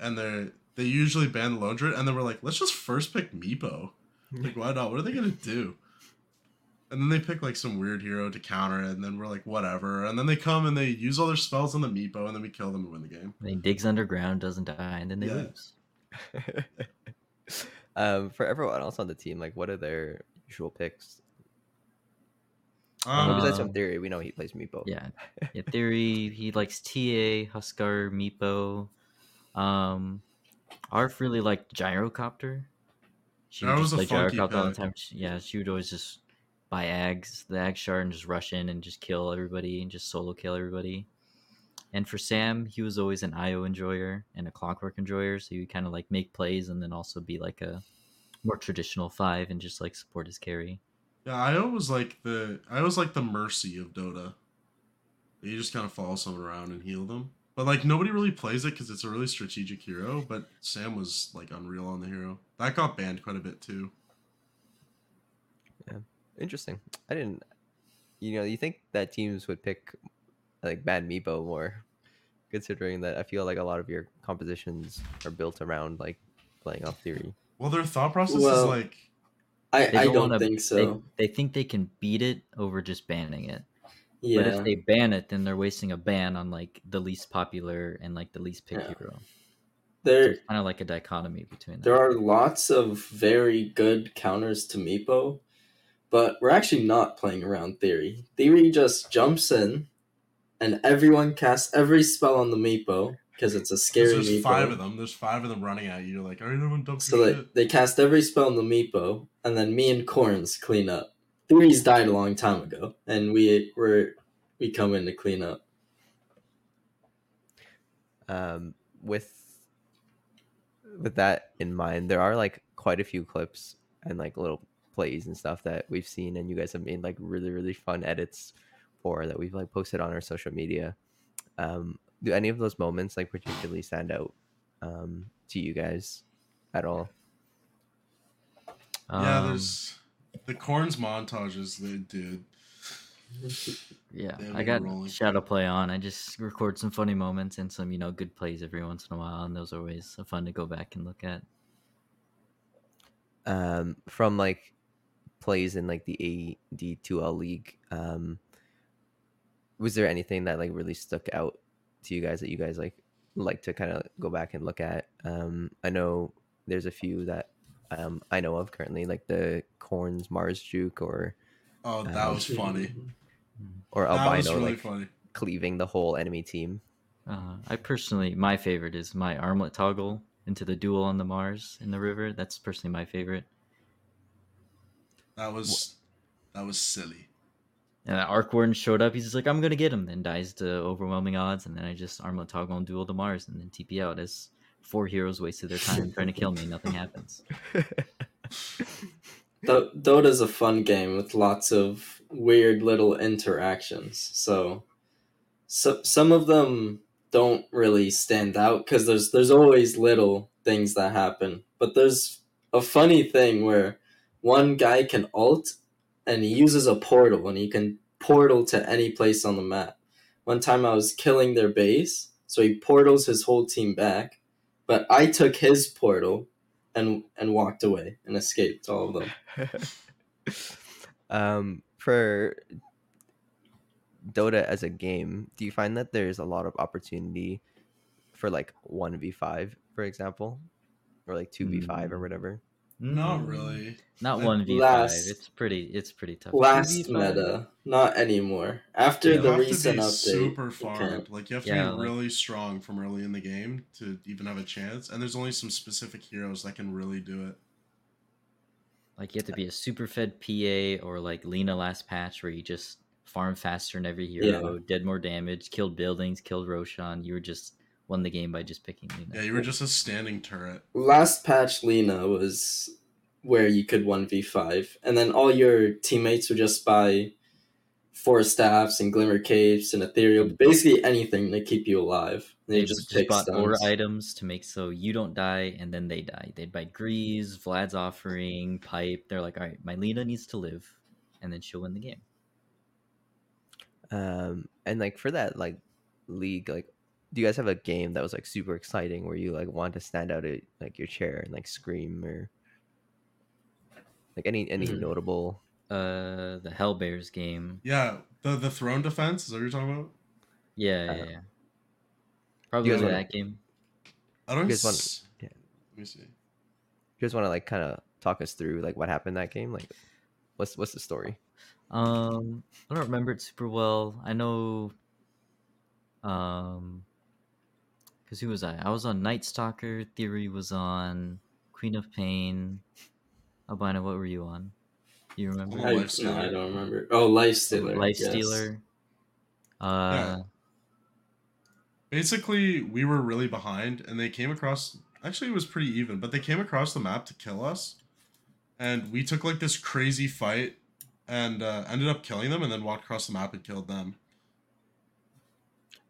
And they they usually ban the Lone Druid, and then we're like, let's just first pick Meepo. Like, why not? What are they gonna do? And then they pick like some weird hero to counter it, and then we're like, whatever. And then they come and they use all their spells on the Meepo, and then we kill them and win the game. And he digs underground, doesn't die, and then they Yeah. lose. um, for everyone else on the team, like, what are their usual picks? Um, Well, besides from Um, theory, we know he plays Meepo. Yeah. Yeah, theory, he likes TA, Huskar, Meepo. Um Arf really liked Gyrocopter. She That would was just a play funky Gyrocopter all the time. She- yeah, she would always just buy Ags, the Ag shard, and just rush in and just kill everybody and just solo kill everybody. And for Sam, he was always an IO enjoyer and a clockwork enjoyer, so he would kind of like make plays and then also be like a more traditional five and just like support his carry. yeah, I always like the I was like the mercy of Dota. You just kind of follow someone around and heal them. But like nobody really plays it because it's a really strategic hero. But Sam was like unreal on the hero. That got banned quite a bit too. Yeah, interesting. I didn't. You know, you think that teams would pick like bad Meepo more, considering that I feel like a lot of your compositions are built around like playing off theory. Well, their thought process is like I, They I don't wanna- think so. They, they think they can beat it over just banning it. yeah. But if they ban it, then they're wasting a ban on like the least popular and like the least picked Yeah. hero. There it's kind of like a dichotomy between there them. are lots of very good counters to Meepo, but we're actually not playing around Theory. Theory just jumps in, and everyone casts every spell on the Meepo because it's a scary there's Meepo. five of them. There's five of them running at you. You're like, all right, everyone dump So your they, shit. they cast every spell on the Meepo, and then me and Corns clean up. Theory's died a long time ago, and we were we come in to clean up. um, with with that in mind, there are like quite a few clips and like little plays and stuff that we've seen, and you guys have made like really really fun edits for that we've like posted on our social media. Um, do any of those moments like particularly stand out um, to you guys at all? yeah, Um, there's the corns montages. They did. yeah. they I got rolling. shadow play on. I just record some funny moments and some you know good plays every once in a while, and those are always fun to go back and look at. um, from like plays in like the AD2L league. Um, was there anything that like really stuck out to you guys that you guys like like to kind of go back and look at? Um, I know there's a few that um, I know of currently, like the Corns Mars Juke or Oh, that Um, was funny. or That was Albino really like funny. cleaving the whole enemy team. Uh, I personally, my favorite is my armlet toggle into the duel on the Mars in the river. That's personally my favorite. That was that was silly. And Arc Warden showed up. He's just like, I'm gonna get him, then dies to overwhelming odds, and then I just armlet toggle and duel to Mars, and then TP out as four heroes wasted their time trying to kill me. Nothing happens. Do- Dota's a fun game with lots of weird little interactions. So, so some of them don't really stand out because there's there's always little things that happen. But there's a funny thing where one guy can ult and he uses a portal and he can portal to any place on the map. One time I was killing their base, so he portals his whole team back, but I took his portal and and walked away and escaped all of them. um, for Dota as a game, do you find that there's a lot of opportunity for like one v five, for example, or like two v five or Mm. whatever? Not Mm, really. Not one v five. It's pretty. It's pretty tough. Last 2v5? meta, not anymore. After You the recent update, super farmed. Like you have to Yeah, be like- really strong from early in the game to even have a chance. And there's only some specific heroes that can really do it. Like you have to be a super fed PA or like Lina last patch where you just farm faster than every hero, did more damage, killed buildings, killed Roshan. You were just won the game by just picking Lina. Yeah, you were just a standing turret. Last patch, Lina was where you could one v five, and then all your teammates would just buy force staffs and glimmer capes and ethereal, basically anything to keep you alive. And They you just, just pick bought more items to make so you don't die and then they die. They'd buy Greaves, Vlad's offering, Pipe. They're like, all right, my Lina needs to live, and then she'll win the game. Um, and like for that like league, like do you guys have a game that was like super exciting where you like want to stand out at like your chair and like scream or like any any Hmm. notable Uh, the Hell Bears game. Yeah, the the throne defense is that what you're talking about? Yeah, yeah, Uh, yeah. Probably guys wanna- that game. I don't. You guys want- s- yeah. Let me see. You just want to like kind of talk us through like what happened that game? Like, what's what's the story? Um, I don't remember it super well. I know. Um, because who was I? I was on Night Stalker. Theory was on Queen of Pain. Albino, what were you on? You remember? Oh, I, Life no, Stealer. I don't remember. Oh, Life Stealer. Life yes. Stealer. Uh, Basically, we were really behind, and they came across. Actually, it was pretty even, but they came across the map to kill us, and we took like this crazy fight, and uh, ended up killing them, and then walked across the map and killed them.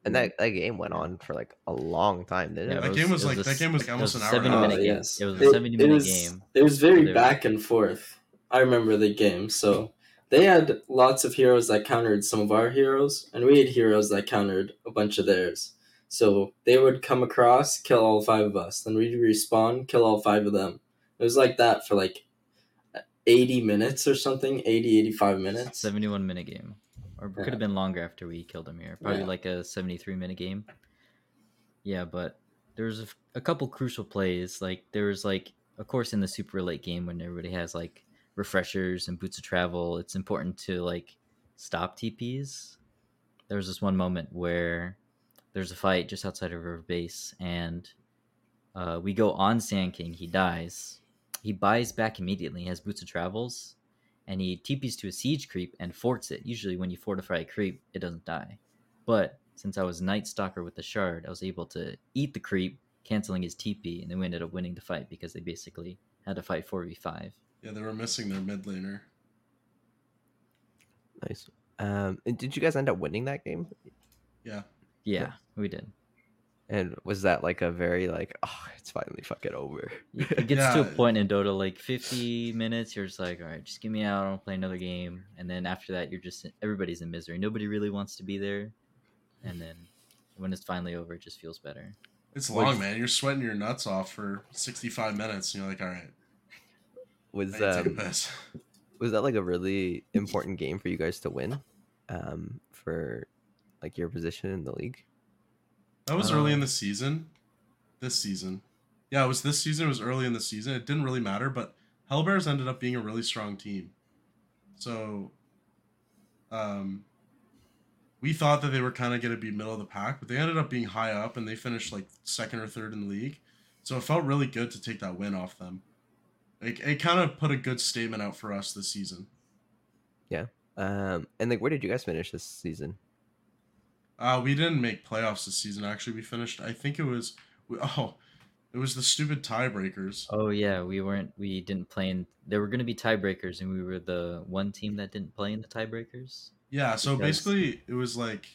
And that, that game went on for like a long time, didn't Yeah, it? that it game was it like- a that game was it almost a an hour 70 and minute game. yes. It was It- a 70 it minute was- game. It was very They back and forth. I remember the game. So they had lots of heroes that countered some of our heroes, and we had heroes that countered a bunch of theirs. So they would come across, kill all five of us. Then we'd respawn, kill all five of them. It was like that for like 80 minutes or something, 80, 85 minutes. 71 minute game. Or Yeah. could have been longer after we killed him here. Probably Yeah. like a 73 minute game. Yeah, but there was a, a couple crucial plays. Like there was like, of course, in the super late game when everybody has like refreshers and boots of travel, it's important to like stop TPs. There was this one moment where there's a fight just outside of our base, and uh, we go on Sand King. He dies. He buys back immediately. He has boots of travels, and he TPs to a siege creep and forts it. Usually, when you fortify a creep, it doesn't die. But since I was Night Stalker with the shard, I was able to eat the creep, canceling his TP, and then we ended up winning the fight because they basically had to fight 4v5. Yeah, they were missing their mid laner. Nice. Um, and did you guys end up winning that game? Yeah, Yeah, we did. And was that like a very like, oh, it's finally fucking over? It gets to a point in Dota, like 50 minutes, you're just like, all right, just get me out. I don't play another game. And then after that, you're just, everybody's in misery. Nobody really wants to be there. And then when it's finally over, it just feels better. it's What- long, man. You're sweating your nuts off for 65 minutes, and you're like, all right, was need to take a um, was that like a really important game for you guys to win? Um, for like your position in the league. That was early in Uh, the season. This season. Yeah, it was this season. It was early in the season. It didn't really matter, but Hellbears ended up being a really strong team. So, um, we thought that they were kind of going to be middle of the pack, but they ended up being high up and they finished like second or third in the league. So it felt really good to take that win off them. It, it kind of put a good statement out for us this season. Yeah. Um, and like, where did you guys finish this season? Uh, we didn't make playoffs this season. Actually, we finished. I think it was. Oh, it was the stupid tiebreakers. Oh, yeah, we weren't, we didn't play in, there were going to be tiebreakers, and we were the one team that didn't play in the tiebreakers. Yeah, so Because- basically it was like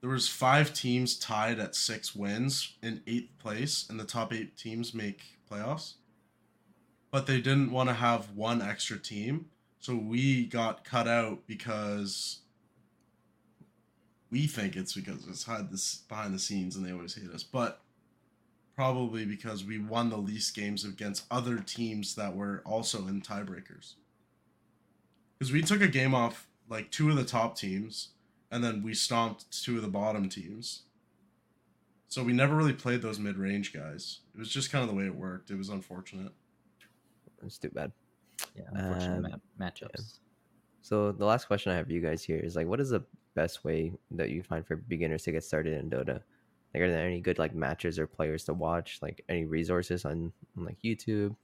there was five teams tied at six wins in eighth place, and the top eight teams make playoffs. But they didn't want to have one extra team, so we got cut out because we think it's because it's had this behind the scenes and they always hate us, but probably because we won the least games against other teams that were also in tiebreakers. Because we took a game off like two of the top teams, and then we stomped two of the bottom teams. So we never really played those mid range guys. It was just kind of the way it worked. It was unfortunate. It's too bad. Yeah, unfortunate Um, ma- matchups. So the last question I have for you guys here is like, what is the best way that you find for beginners to get started in Dota? Like, are there any good like matches or players to watch? Like, any resources on, on like YouTube?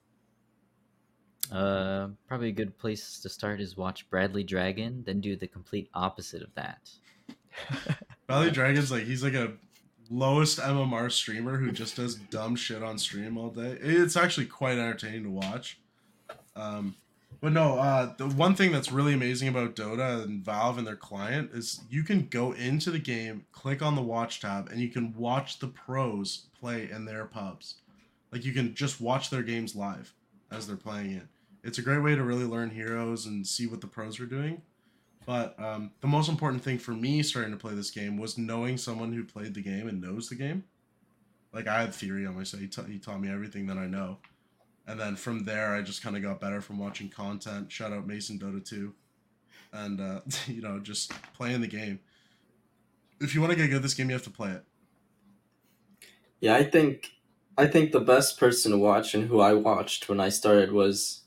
Uh, probably a good place to start is watch Bradley Dragon, then do the complete opposite of that. Valley Dragon's like he's like a lowest MMR streamer who just does dumb shit on stream all day. It's actually quite entertaining to watch. Um, but no, uh, the one thing that's really amazing about Dota and Valve and their client is you can go into the game, click on the watch tab, and you can watch the pros play in their pubs. Like you can just watch their games live as they're playing it. It's a great way to really learn heroes and see what the pros are doing. But um, the most important thing for me starting to play this game was knowing someone who played the game and knows the game. Like I had theory on my side. He, ta- he taught me everything that I know. And then from there I just kind of got better from watching content. Shout out Mason Dota 2, and uh, you know just playing the game. If you want to get good at this game, you have to play it. Yeah, I think I think the best person to watch and who I watched when I started was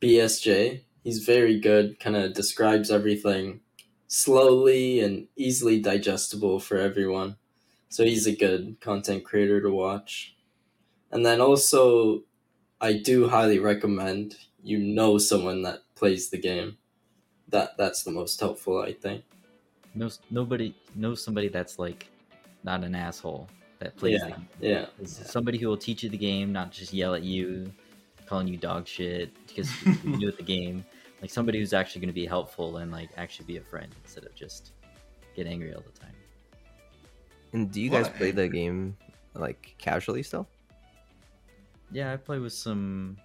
BSJ. He's very good, kind of describes everything slowly and easily digestible for everyone. So he's a good content creator to watch. And then also I do highly recommend you know someone that plays the game. That that's the most helpful, I think. No, nobody knows somebody that's like not an asshole that plays Yeah. the game. Yeah. Somebody who will teach you the game, not just yell at you, calling you dog shit because you do at the game. Like somebody who's actually going to be helpful and like actually be a friend instead of just get angry all the time. And do you guys What? play the game like casually still? Yeah, I play with some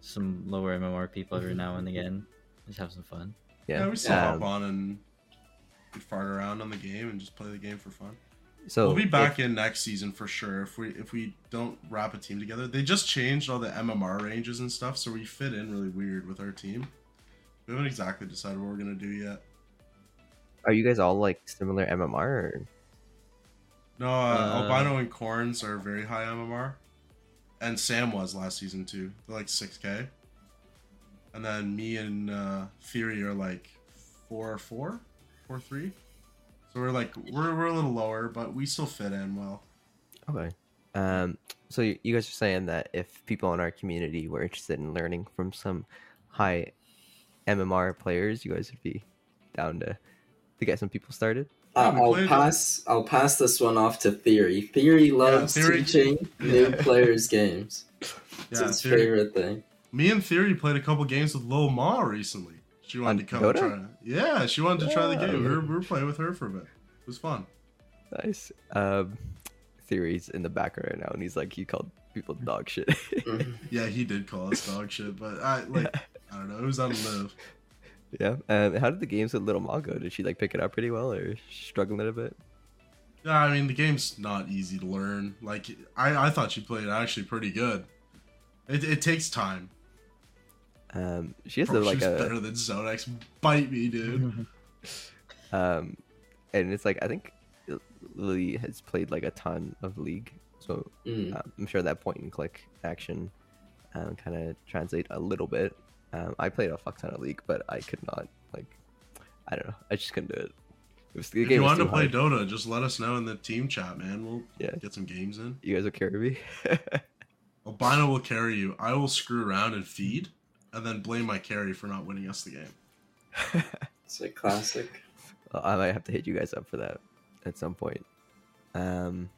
some lower MMR people every now and again. Just have some fun. Yeah, Yeah. we still hop um, on and fart around on the game and just play the game for fun. So we'll be if- back in next season for sure if we if we don't wrap a team together. They just changed all the MMR ranges and stuff, so we fit in really weird with our team. We haven't exactly decided what we're gonna do yet. Are you guys all like similar MMR? Or... No, uh, Uh, Albino and Corns are very high MMR, and Sam was last season too. They're like six K, and then me and uh, Theory are like four four, four three. So we're like we're we're a little lower, but we still fit in well. Okay. Um. So you you guys are saying that if people in our community were interested in learning from some high MMR players, you guys would be down to to get some people started. Uh, I'll played it. pass. I'll pass this one off to Theory. Theory loves Theory- teaching new players games. It's Yeah, his Theory, favorite thing. me and Theory played a couple games with Lil Ma recently. She wanted On to come Dota? try. Yeah, she wanted to try the Yeah. game. We were, we were playing with her for a bit. It was fun. Nice. Um. Theories in the background right now, and he's like he called people dog shit. Mhm. Yeah, he did call us dog shit, but I like I don't know. It was on live. Yeah. Um. How did the games with Little Ma go? Did she like pick it up pretty well, or struggling a bit? Yeah, I mean the game's not easy to learn. Like I, I thought she played actually pretty good. It, it takes time. Um. She has Bro, a, like she's a better than Zonex. Bite me, dude. um, and it's like I think Lily has played like a ton of League, so Mm. um, I'm sure that point and click action um, kind of translate a little bit. Um, I played a fuck ton of League, but I could not like I don't know. I just couldn't do it. it was, the if game you was wanted to play hard. Dota, just let us know in the team chat, man. We'll Yeah. get some games in. you guys will carry me. Albino will carry you. I will screw around and feed, and then blame my carry for not winning us the game. It's a classic. Well, I might have to hit you guys up for that at some point. Um,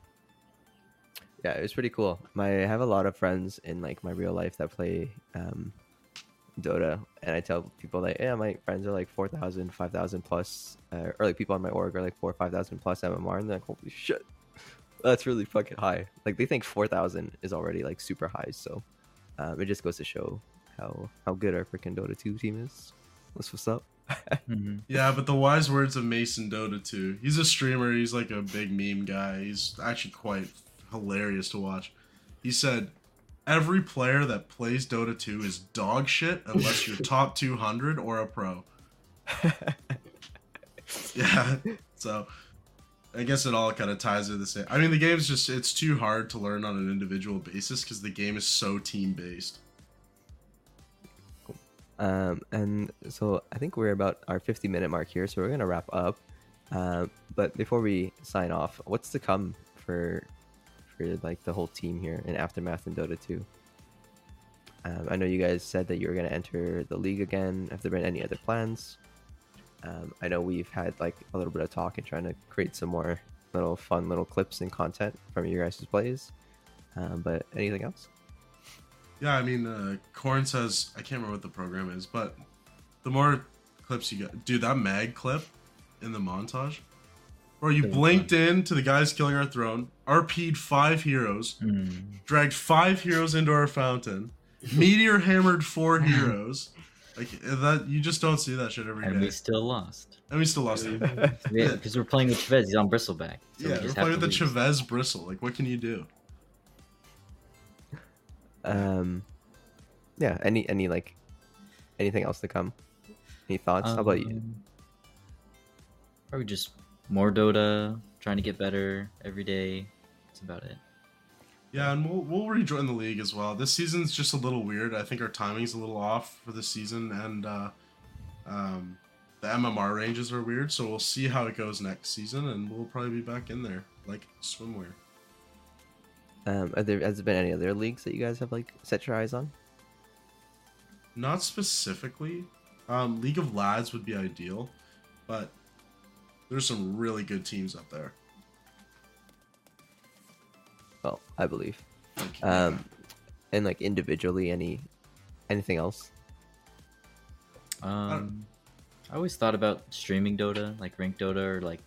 yeah, it was pretty cool. My I have a lot of friends in like my real life that play um, Dota, and I tell people like, yeah, my friends are like 4,000, 5,000 plus, uh, or like people on my org are like four, 5,000 plus MMR, and they're like, holy shit, that's really fucking high. Like they think 4,000 is already like super high, so um, it just goes to show how how good our freaking Dota 2 team is. That's what's up. Mhm. Yeah, but the wise words of Mason Dota 2. He's a streamer. He's like a big meme guy. He's actually quite hilarious to watch. He said, "Every player that plays Dota 2 is dog shit unless you're top 200 or a pro." Yeah. So, I guess it all kind of ties to the same. I mean, the game's just it's too hard to learn on an individual basis because the game is so team based. Um, and so I think we're about our 50 minute mark here, so we're gonna wrap up. Um, but before we sign off, what's to come for like the whole team here in Aftermath and Dota 2? Um, I know you guys said that you were gonna enter the league again. Have there been any other plans? Um, I know we've had like a little bit of talk and trying to create some more little fun little clips and content from your guys' plays. Um, but anything else? Yeah, I mean, uh, Corn says I can't remember what the program is, but the more clips you get, dude, that mag clip in the montage, where you blinked in to the guys killing our throne, RP'd five heroes, Mm. dragged five heroes into our fountain, meteor hammered four heroes. Like that, you just don't see that shit every And we still lost. And we still lost. Yeah, because we're playing with Chavez. He's on bristleback. So yeah, we we're playing with the lose. Chavez bristle. Like, what can you do? Um, yeah, any any like anything else to come? Any thoughts? How about you? Um, Probably just more Dota, trying to get better every day. That's about it. Yeah, and we'll we'll rejoin the league as well. This season's just a little weird. I think our timing's a little off for this season, and uh, um, the MMR ranges are weird. So we'll see how it goes next season, and we'll probably be back in there like swimwear. Um, are there has there been any other leagues that you guys have like set your eyes on? Not specifically. Um, League of Lads would be ideal, but there's some really good teams up there. Well, I believe. Like, Um, and like individually, any anything else? Um, I always thought about streaming Dota, like rank Dota, or like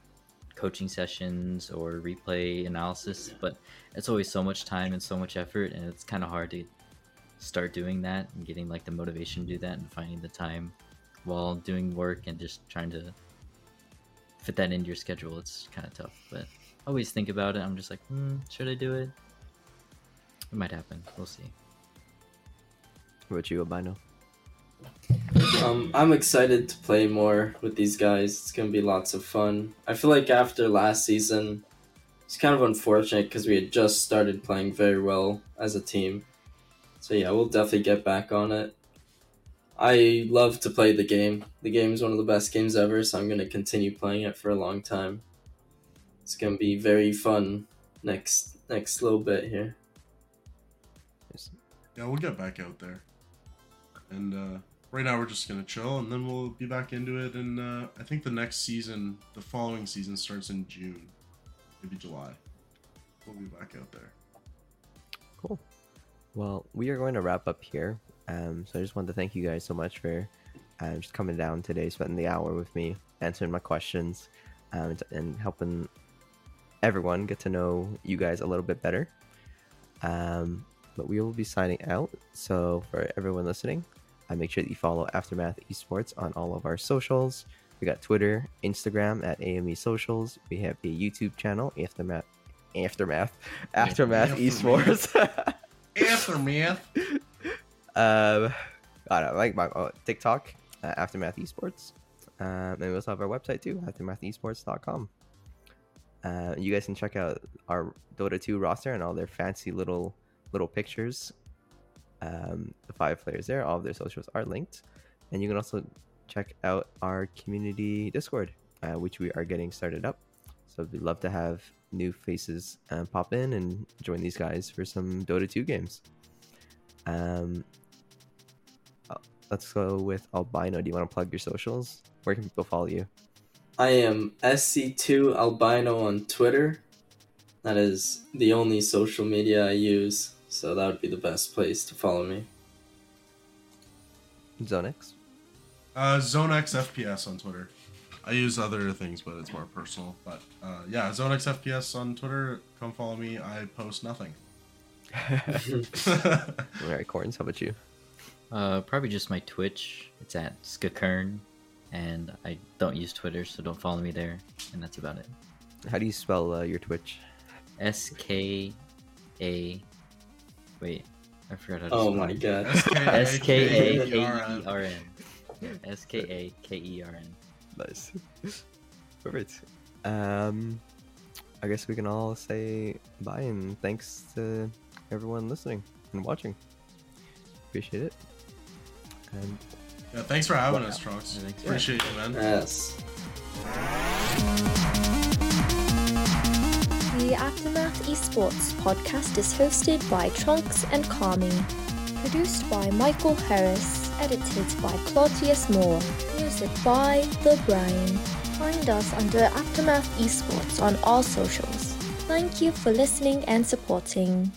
coaching sessions or replay analysis, but it's always so much time and so much effort, and it's kind of hard to start doing that and getting like the motivation to do that and finding the time while doing work and just trying to fit that into your schedule. It's kind of tough, but I always think about it. I'm just like, hmm, should I do it? It might happen. We'll see. What about you, Albino? Um, I'm excited to play more with these guys. It's gonna be lots of fun. I feel like after last season, it's kind of unfortunate because we had just started playing very well as a team. So yeah, we'll definitely get back on it. I love to play the game. The game is one of the best games ever, so I'm gonna continue playing it for a long time. It's gonna be very fun next next little bit here. yeah, we'll get back out there. And uh, right now we're just gonna chill, and then we'll be back into it. And uh, I think the next season, the following season, starts in June, maybe July. We'll be back out there. Cool. Well, we are going to wrap up here. Um, so I just wanted to thank you guys so much for uh, just coming down today, spending the hour with me, answering my questions, um, and- and helping everyone get to know you guys a little bit better. Um, but we will be signing out. So for everyone listening, uh, make sure that you follow Aftermath Esports on all of our socials. We got Twitter, Instagram at AME Socials. We have a YouTube channel, Aftermath, Aftermath, Aftermath Aftermath. Esports. Aftermath. Um, I don't like my uh, TikTok, uh, Aftermath Esports. Um, and we also have our website too, aftermathesports.com. Uh, you guys can check out our Dota 2 roster and all their fancy little little pictures. Um, the five players there, all of their socials are linked, and you can also check out our community Discord, uh, which we are getting started up. So we'd love to have new faces uh, pop in and join these guys for some Dota 2 games. Um, let's go with Albino. Do you want to plug your socials? Where can people follow you? I am SC2 Albino on Twitter. That is the only social media I use, so that would be the best place to follow me. Zonex. Uh, ZoneX FPS on Twitter. I use other things, but it's more personal. But uh, yeah, ZoneX FPS on Twitter. Come follow me. I post nothing. All right, Corns. How about you? Uh, probably just my Twitch. It's at Skakern, and I don't use Twitter, so don't follow me there. And that's about it. How do you spell uh, your Twitch? S K A. Wait, I forgot how to Oh spell my it. god. S K A K E S-K-A-K-E-R-N. R N. S K A K E R N. Nice. Perfect. Um, I guess we can all say bye and thanks to everyone listening and watching. Appreciate it. And Yeah, thanks for having Wow. us, Truonks. Yeah, thanks. Appreciate you, man. Yes. The Aftermath Esports podcast is hosted by Truonks and Karmy. Produced by Michael Harris. Edited by Claudius Moore. Music by The Brain. Find us under Aftermath Esports on all socials. Thank you for listening and supporting.